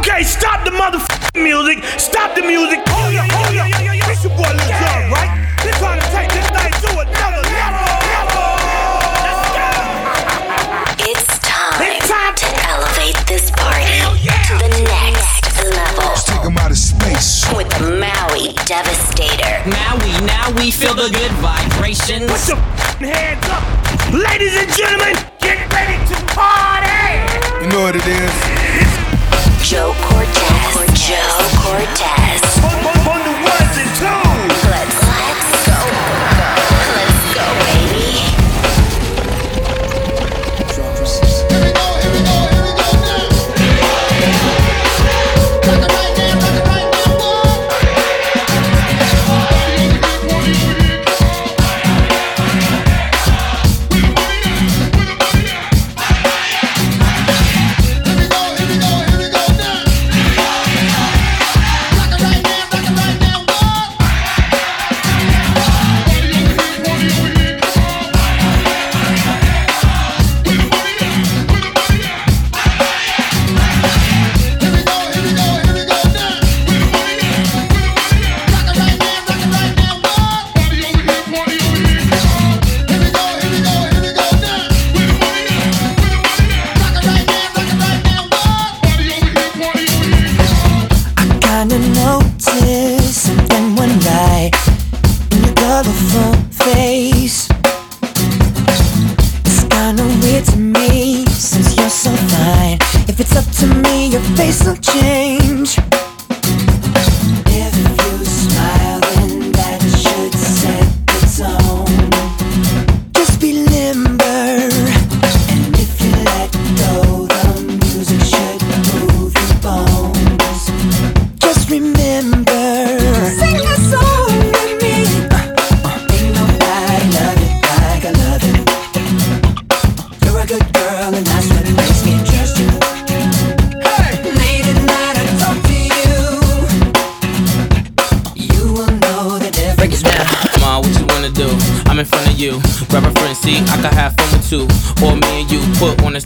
Okay, stop the motherfucking music. Stop the music. Hold up, hold up. It's your boy Lil Jon, right? They're trying to take this thing to another level. It's time, it's time to elevate this party yeah. to the next level. Let's take them out of space. With the Maui Devastator. Maui, now we feel the good vibrations. Put your hands up. Ladies and gentlemen, get ready to party. You know what it is? Joe Cortez. Joe Cortez.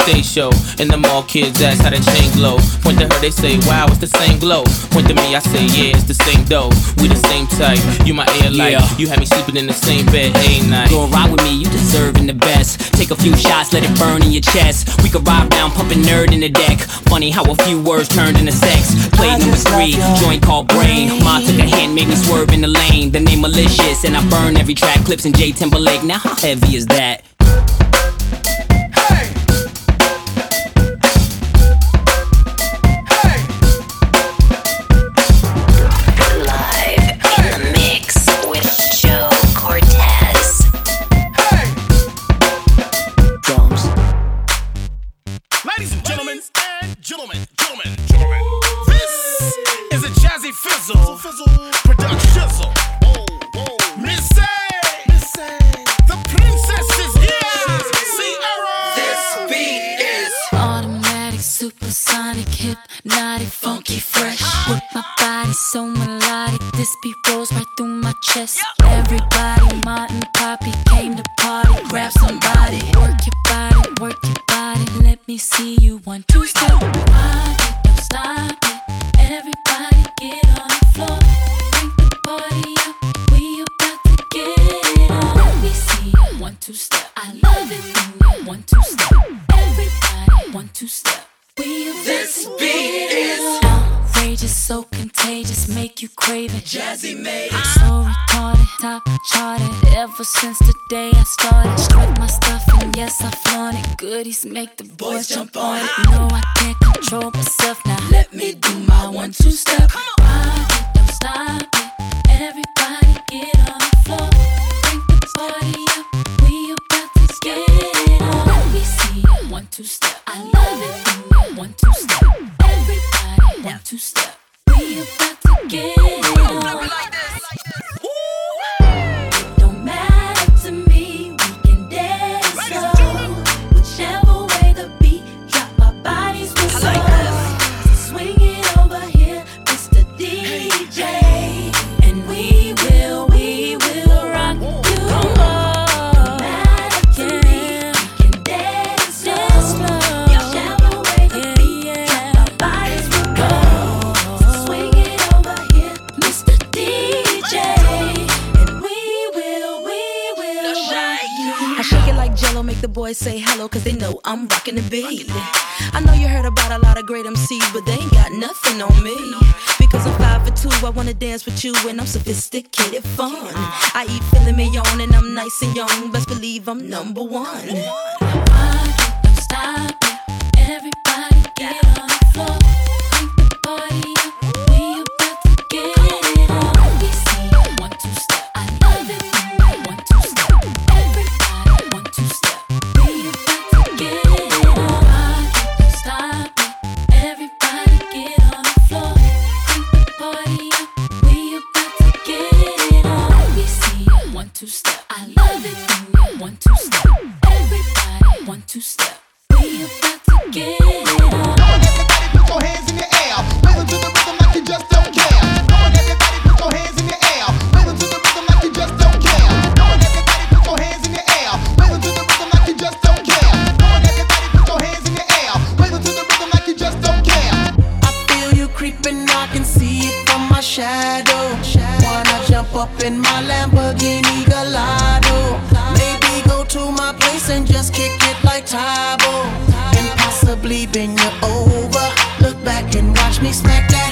Put on a stage show. And the mall kids ask how the chain glow. Point to her, they say, wow, it's the same glow. Point to me, I say, yeah, it's the same dough. We the same type. You my air light. Yeah. You had me sleeping in the same bed a night. Go ride with me, you deserving the best. Take a few shots, let it burn in your chest. We could ride down, pumping N.E.R.D. in the deck. Funny how a few words turned into sex. Play number three, your joint called brain. Ma took a hand, made me swerve in the lane. The name malicious, and I burn every track. Clipse in J Timberlake. Now how heavy is that? Two, step. We this beat is outrageous, so contagious, make you crave it. Jazze made it. So retarded, top charted. Ever since the day I started, strip my stuff and yes I flaunt it. Goodies make the boys jump on it. No, I can't control myself now. Let me do my one, two step. Rock it, don't stop it. Everybody get on the floor. Bring the party cause they know I'm rocking the beat. I know you heard about a lot of great MCs, but they ain't got nothing on me. Because I'm five for two, I wanna dance with you, and I'm sophisticated fun. I eat filling me on, and I'm nice and young. Best believe I'm number one. Why stop? Everybody get on the floor. The party. one two step. We about to get it on. Everybody, hands in the air. To the rhythm like you just don't care. Everybody, hands in the air. To the rhythm like you just don't care. Everybody, hands in the air. Rhythm to the rhythm like you just don't care. I feel you creeping, I can see it from my shadow. Wanna jump up in my Lamborghini Gallardo? Maybe go to my loose and just kick it like Tae Bo. And possibly bend you over. Look back and watch me smack that.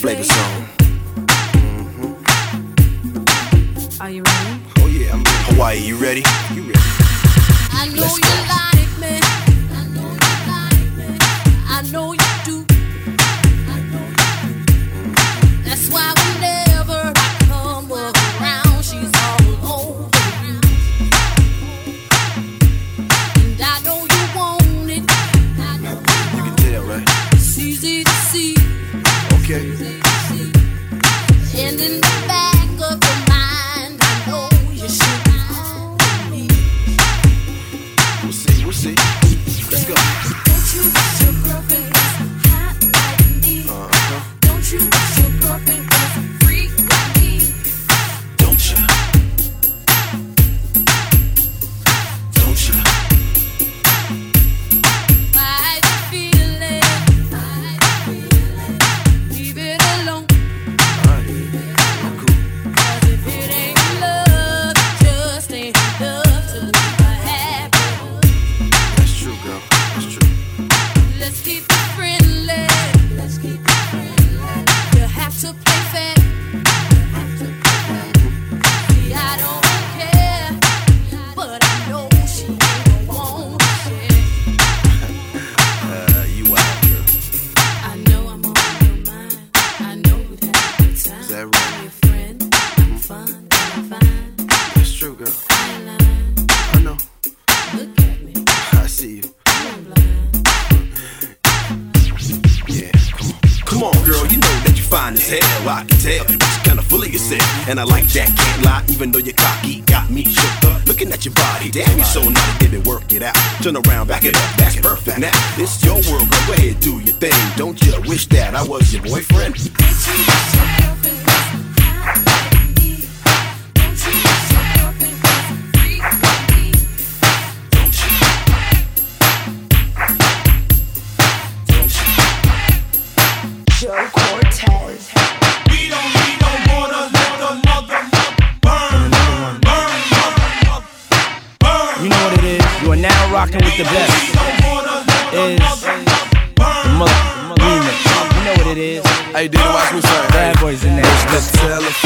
flavor song. Are you ready? Oh yeah, I'm ready. Hawaii, you ready? You ready? I know Let's go. Don't you wish that I was your boyfriend? Don't you wish your girlfriend was hot like me? Don't you wish your girlfriend was a freak like me? Don't you? Don't you? Joe Cortez. We don't need no water, let the mother burn, burn, burn, burn, burn. You know what it is. You are now rocking with the best. Hey, did watch me sing? Bad boys in there. The telephone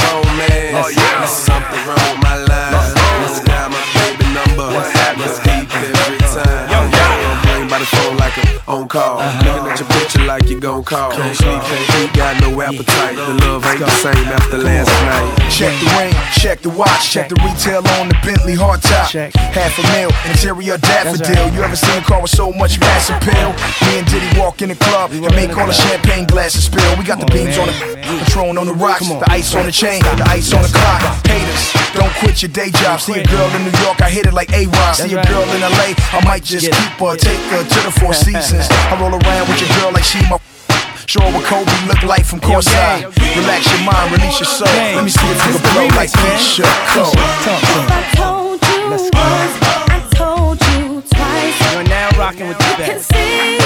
picture like you gon' call. Can't sleep, can't eat, got no appetite. The love ain't the same after last night. Check the ring, check the watch, check the retail on the Bentley hardtop. Check. Half a mil, interior daffodil. You ever seen a car with so much mass appeal? Me and Diddy walk in the club and make all the champagne glasses spill. We got the beams on the Patron on the rocks, the ice on the chain, the ice on the clock. Haters, don't quit your day job. See a girl in New York, I hit it like A-Rod. See a girl in LA, I might just keep her, take her to the Four Seasons. I roll around with your girl like she my. Show her what Kobe look like from courtside. Relax your mind, release your soul. Let me see if you can blow like Keyshia Cole. Talk to me. I told you Let's go. I told you twice. You are now rocking with the best.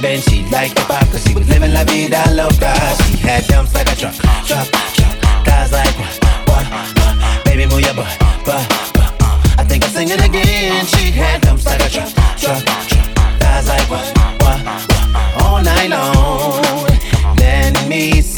been she like the pop, Cause she was living la vida loca. She had dumps like a truck, truck, truck Guys like what, what, what Baby move your butt, butt, butt uh. I think I'm singing again. She had dumps like a truck, truck, truck Guys like what, what, what All night long Let me see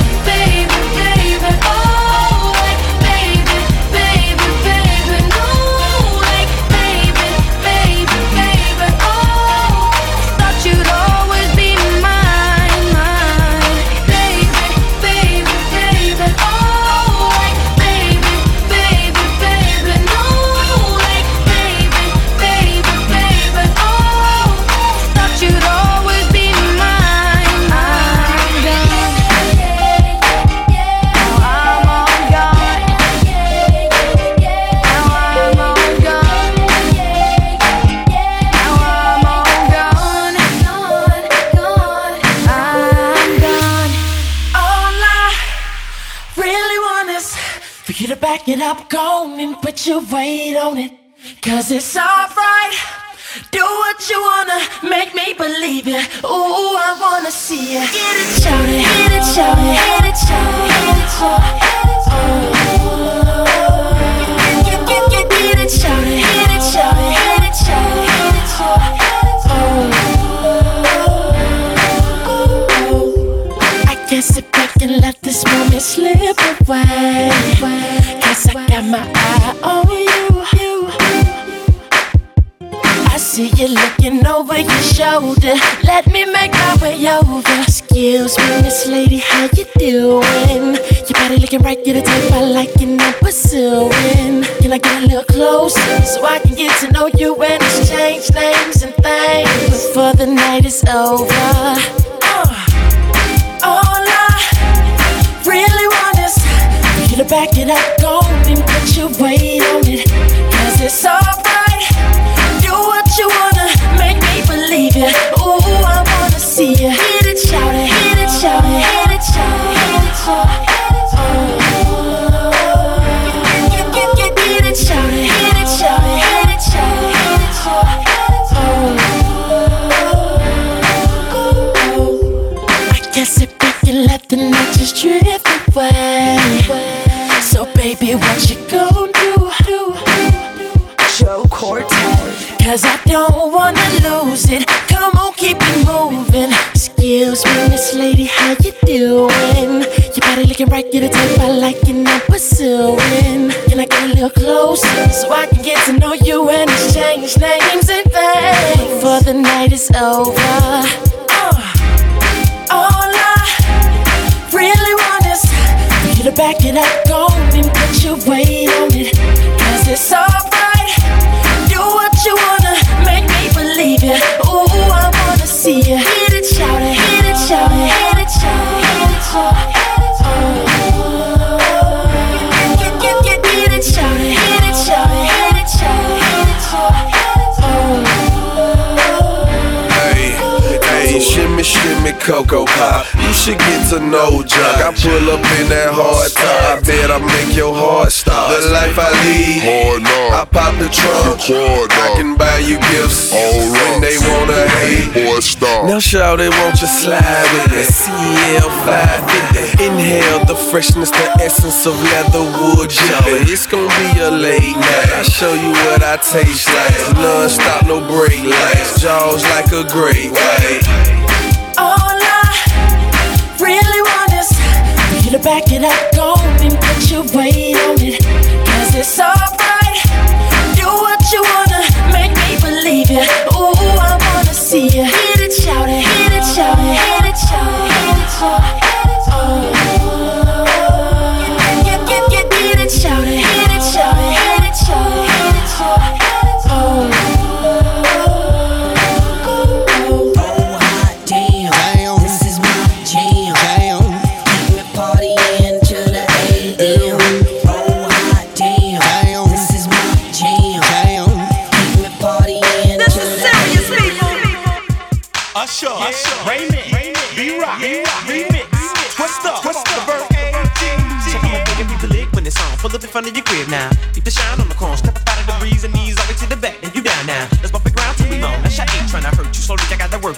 Get up, go and put your weight on it. Cause it's alright. Do what you wanna, make me believe it. Ooh, I wanna see you. Get it, shout it. Cocoa pop, You should get to know Jock. I pull up in that hard top. I bet I make your heart stop. The life I lead, hard knock. I pop the trunk. I can buy you gifts All when they wanna hate. Boy, stop. Now, shout it, won't you slide with it? CL 550. Inhale the freshness, the essence of leatherwood jelly. It's gonna be a late night. I show you what I taste like. Non stop, no break lights. Jaws like a great white. to back it up. Go and put your weight on it. Cause it's alright. now. Keep the shine on the corn, step up out of the breeze and knees all the way to the back. And you down now. Let's bump the ground till we moan. I shot ain't trying to hurt you slowly. I got to work.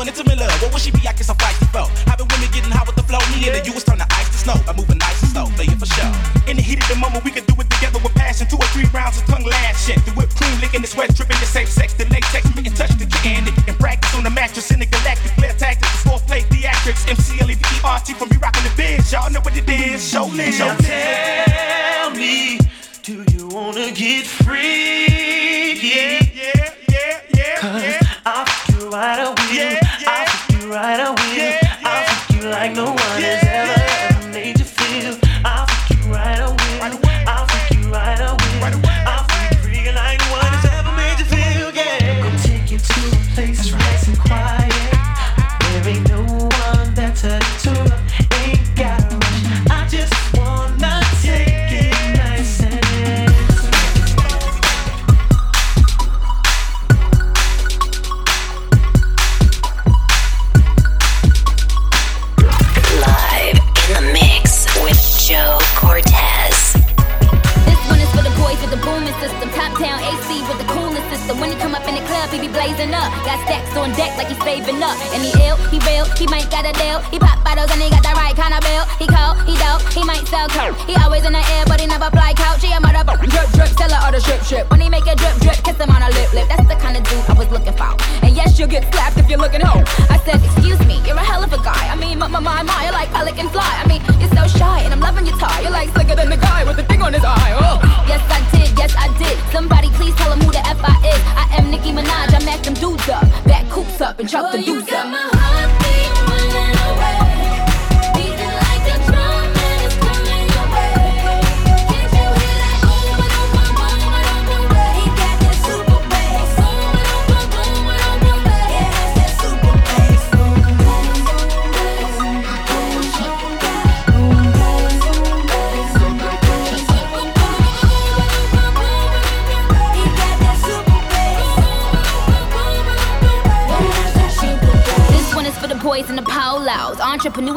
when it's a Miller. What would she be acting so feisty for? i been women getting hot with the flow. Me and the you was turning ice to snow. I'm moving nice and slow, playing for show. In the heat of the moment, we can do it together with passion. Two or three rounds of tongue lashing. The whipped cream licking the sweat, dripping the safe sex, the latex, making touch the candy. And practice on the mattress in the galactic flare tactics, the fourth play theatrics. MCLEVERT from me rocking the biz. Y'all know what it is. Show me, show me. tell me, do you wanna get free? Yeah, yeah, yeah, yeah. Cause yeah. after a while, we yeah right away. Yeah, yeah. I'll treat you like no on deck like he's saving up. And he ill, he real, he might got a deal. He pop bottles and he got the right kind of bill. He cold, he dope, he might sell coke. He always in the air, but he never fly couch. He a motherfucker. Drip, drip, sell her all the strip, strip. When he make a drip, drip, kiss him on a lip, lip. That's the kind of dude I was looking for. And yes, you'll get slapped if you're looking home. I said, excuse me, you're a hell of a guy. I mean, my, my, my, my, you're like pelican fly. I mean, you're so shy and I'm loving your tie. You're like slicker than the guy with the thing on his eye. Oh. Yes, I did. Yes, I did. Somebody please tell him who the F I is. I am Nicki Minaj. I macked them dudes up. Back coupes up, and chuck the dudes up.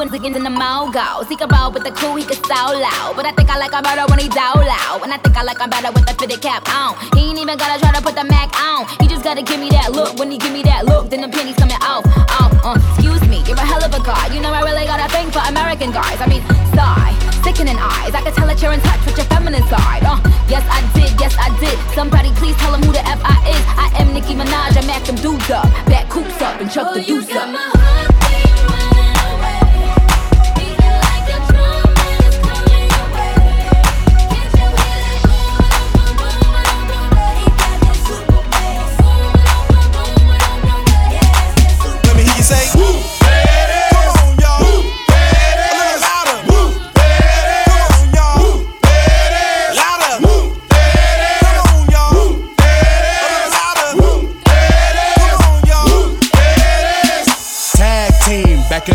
Again in the mogos. He can roll with the crew, he can so loud. But I think I like him better when he down loud. And I think I like him better with the fitted cap on. He ain't even gotta try to put the Mac on. He just gotta give me that look. When he give me that look, then the pennies coming off. Oh, uh, excuse me, you're a hell of a guy. You know I really got a thing for American guys. I mean, sigh, sickening eyes. I can tell that you're in touch with your feminine side. Uh, yes I did, yes I did. Somebody please tell him who the F I is. I am Nicki Minaj. I mack them dudes up, back coupes up, and chuck the deuce up.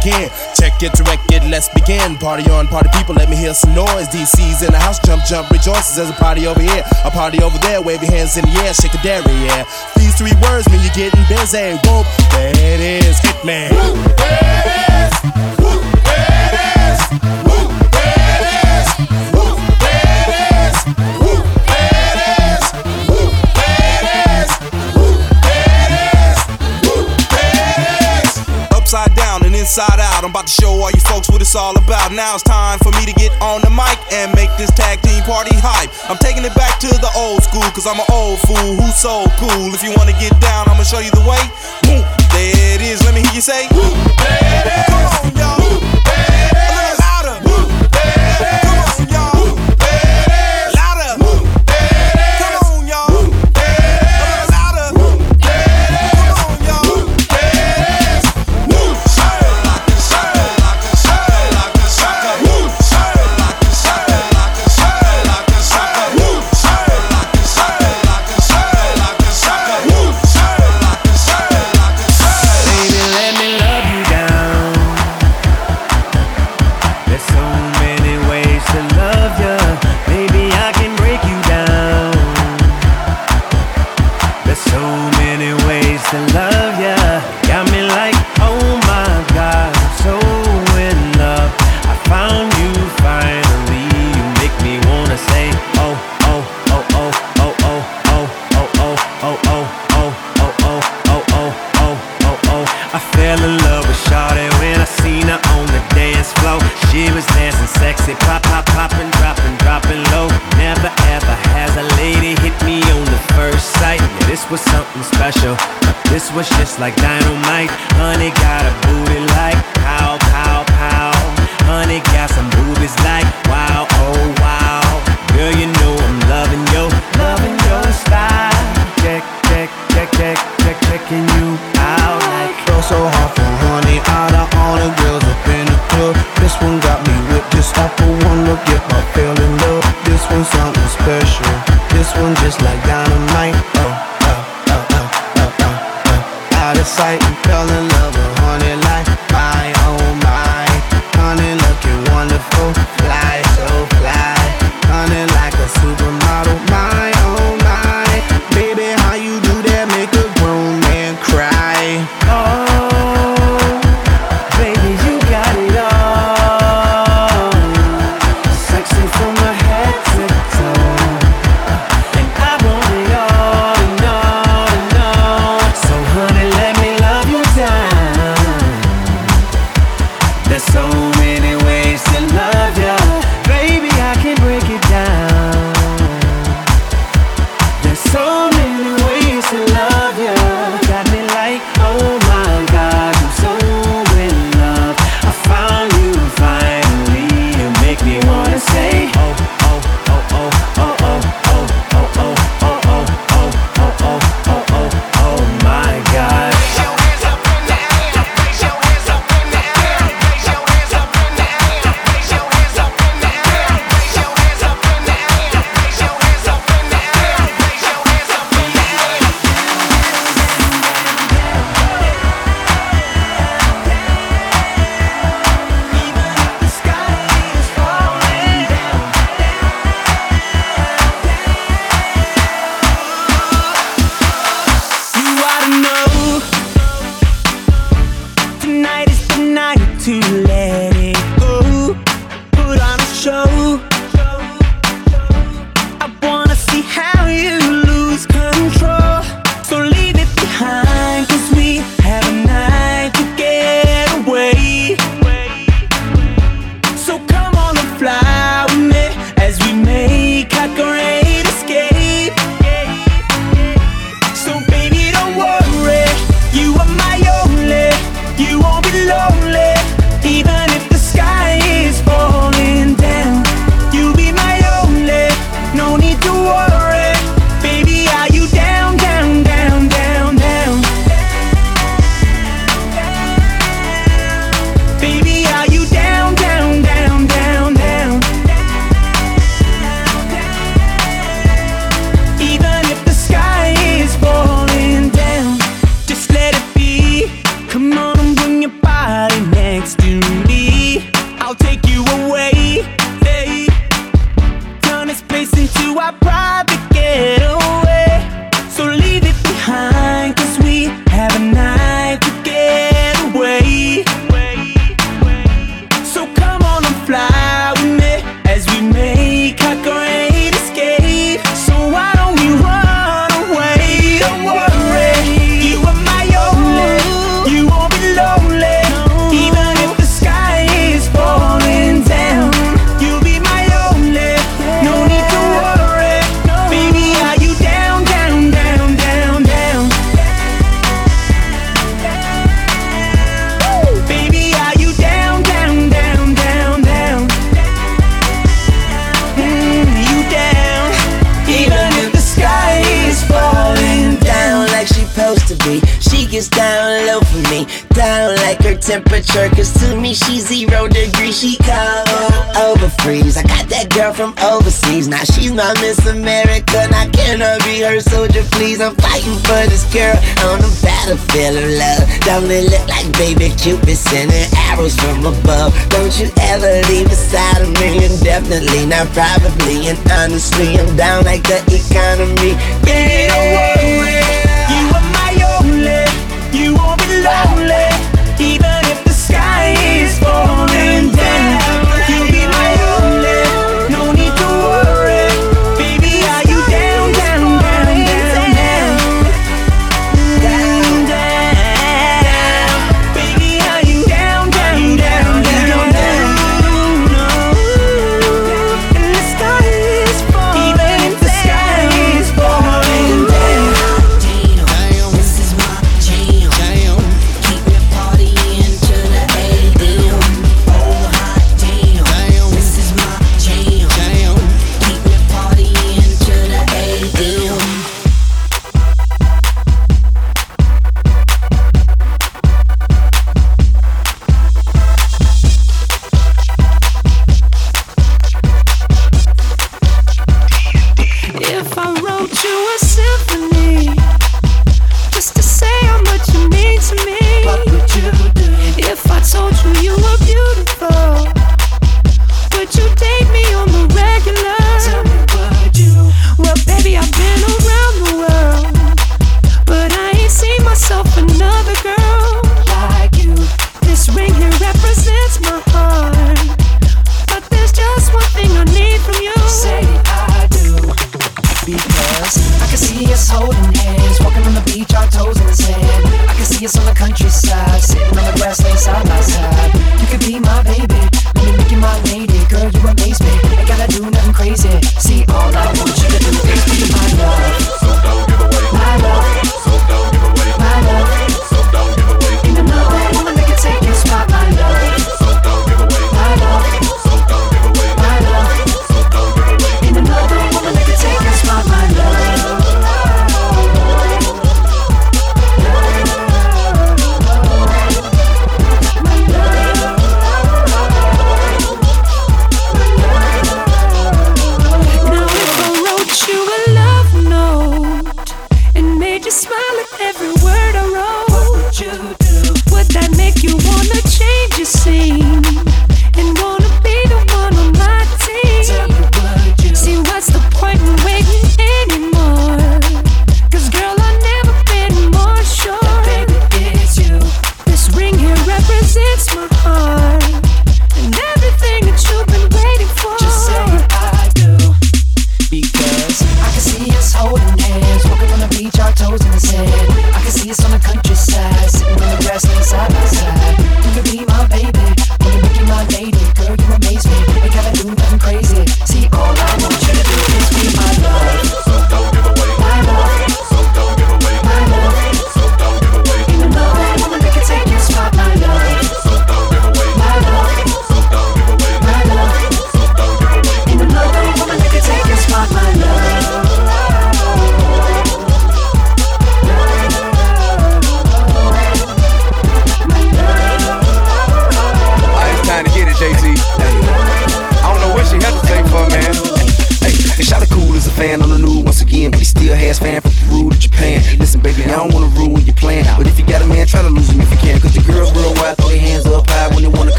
Again. Check it, direct it, let's begin. Party on, party people, let me hear some noise. DC's in the house, jump, jump, rejoices. There's a party over here, a party over there. Wave your hands in the air, shake the dairy, yeah. These three words mean you're getting busy. Whoop, it is, Hitman. Upside down and inside out. I'm about to show all you folks what it's all about. Now it's time for me to get on the mic and make this tag team party hype. I'm taking it back to the old school, cause I'm an old fool who's so cool. If you wanna get down, I'ma show you the way. Woo, there it is, let me hear you say. Woo, Come on, y'all.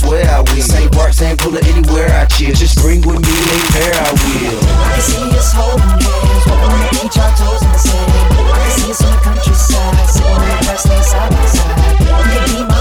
swear I will. St. Bart's and Pula, anywhere I chill. Just bring with me a pair, I will. I can see us holding hands, walking on the beach, our toes in the sand. I can see us on the countryside, sitting on the grass, side by side. You can be my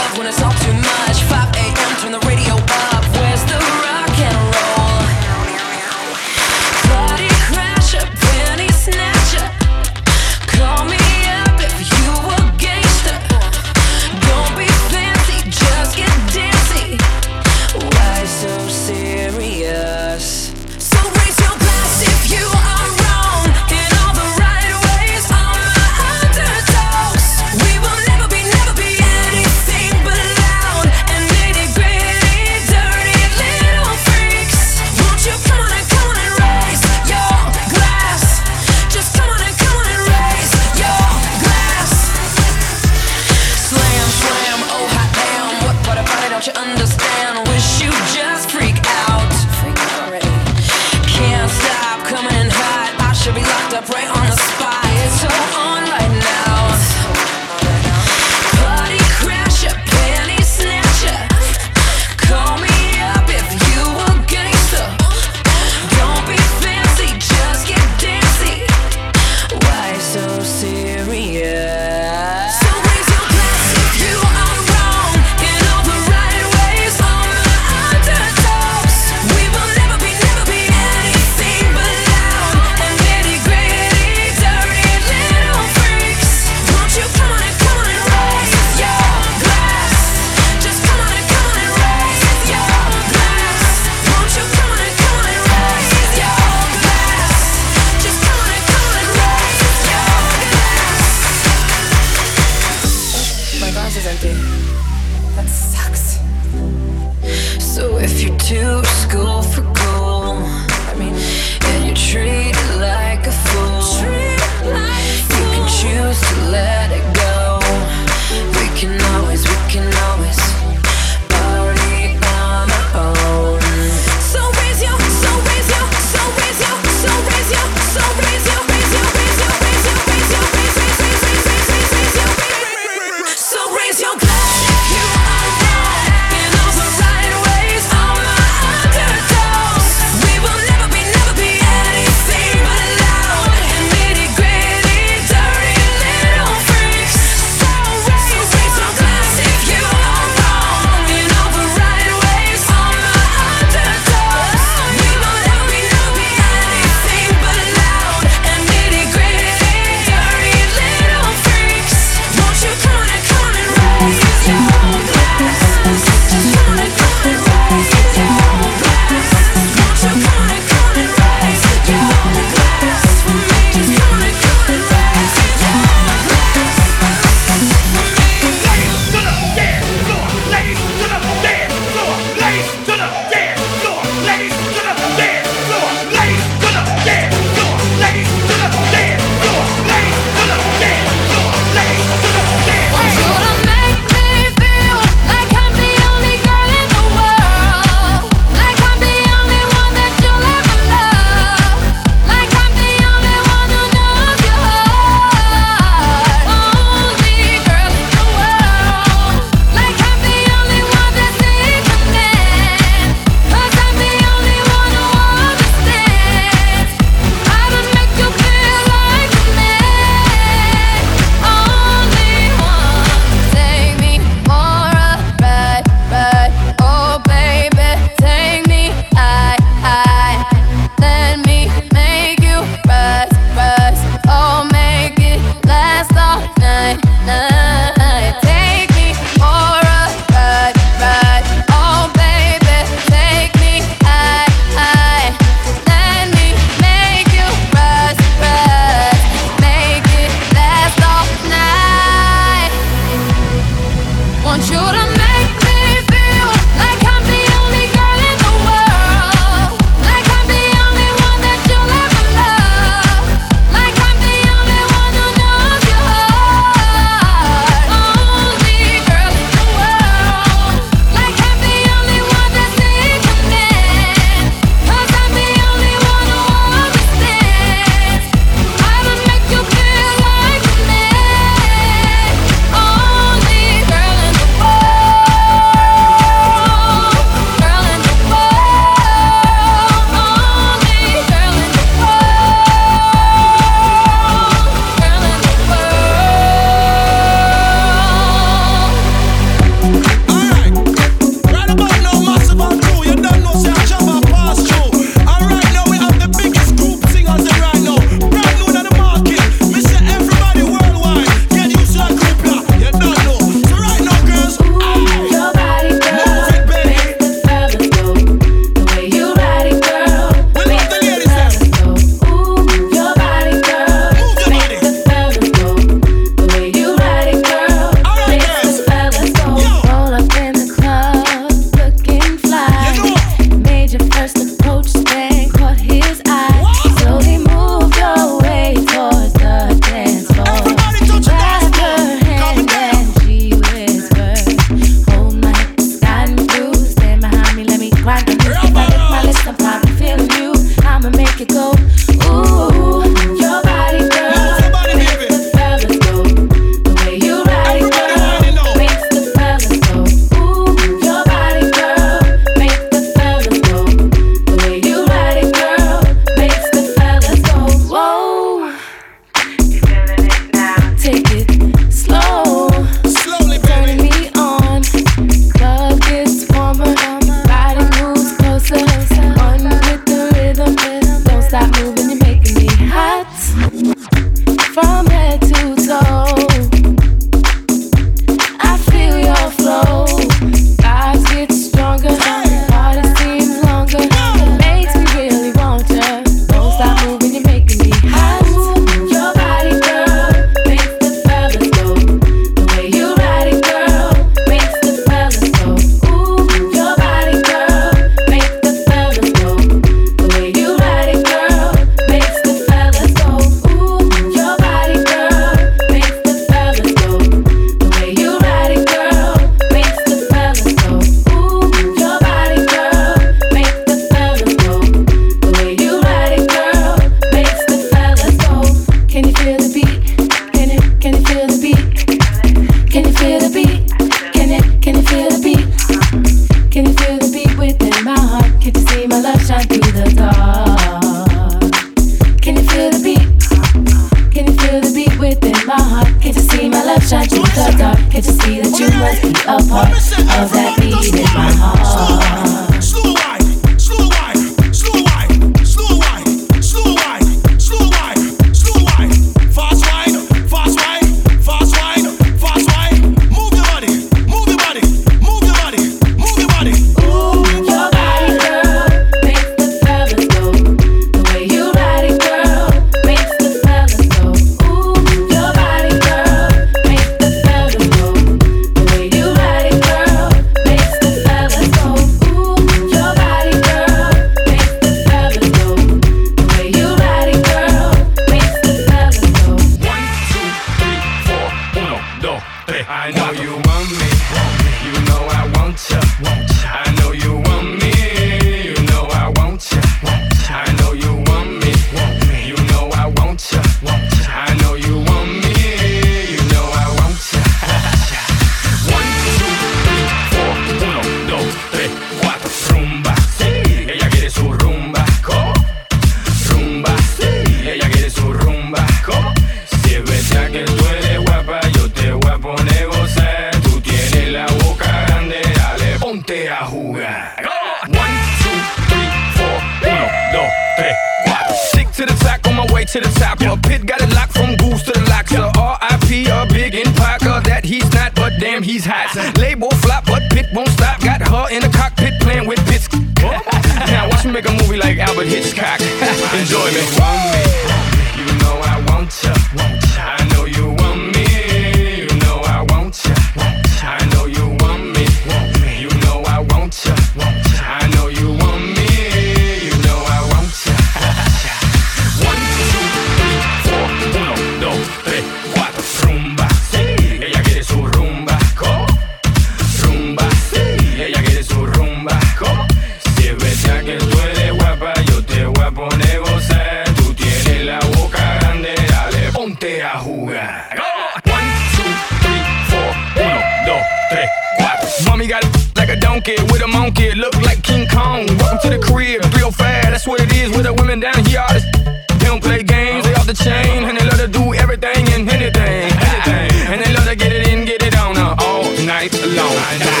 the chain, and they love to do everything and anything, anything. And they love to get it in, get it on, uh, all night long.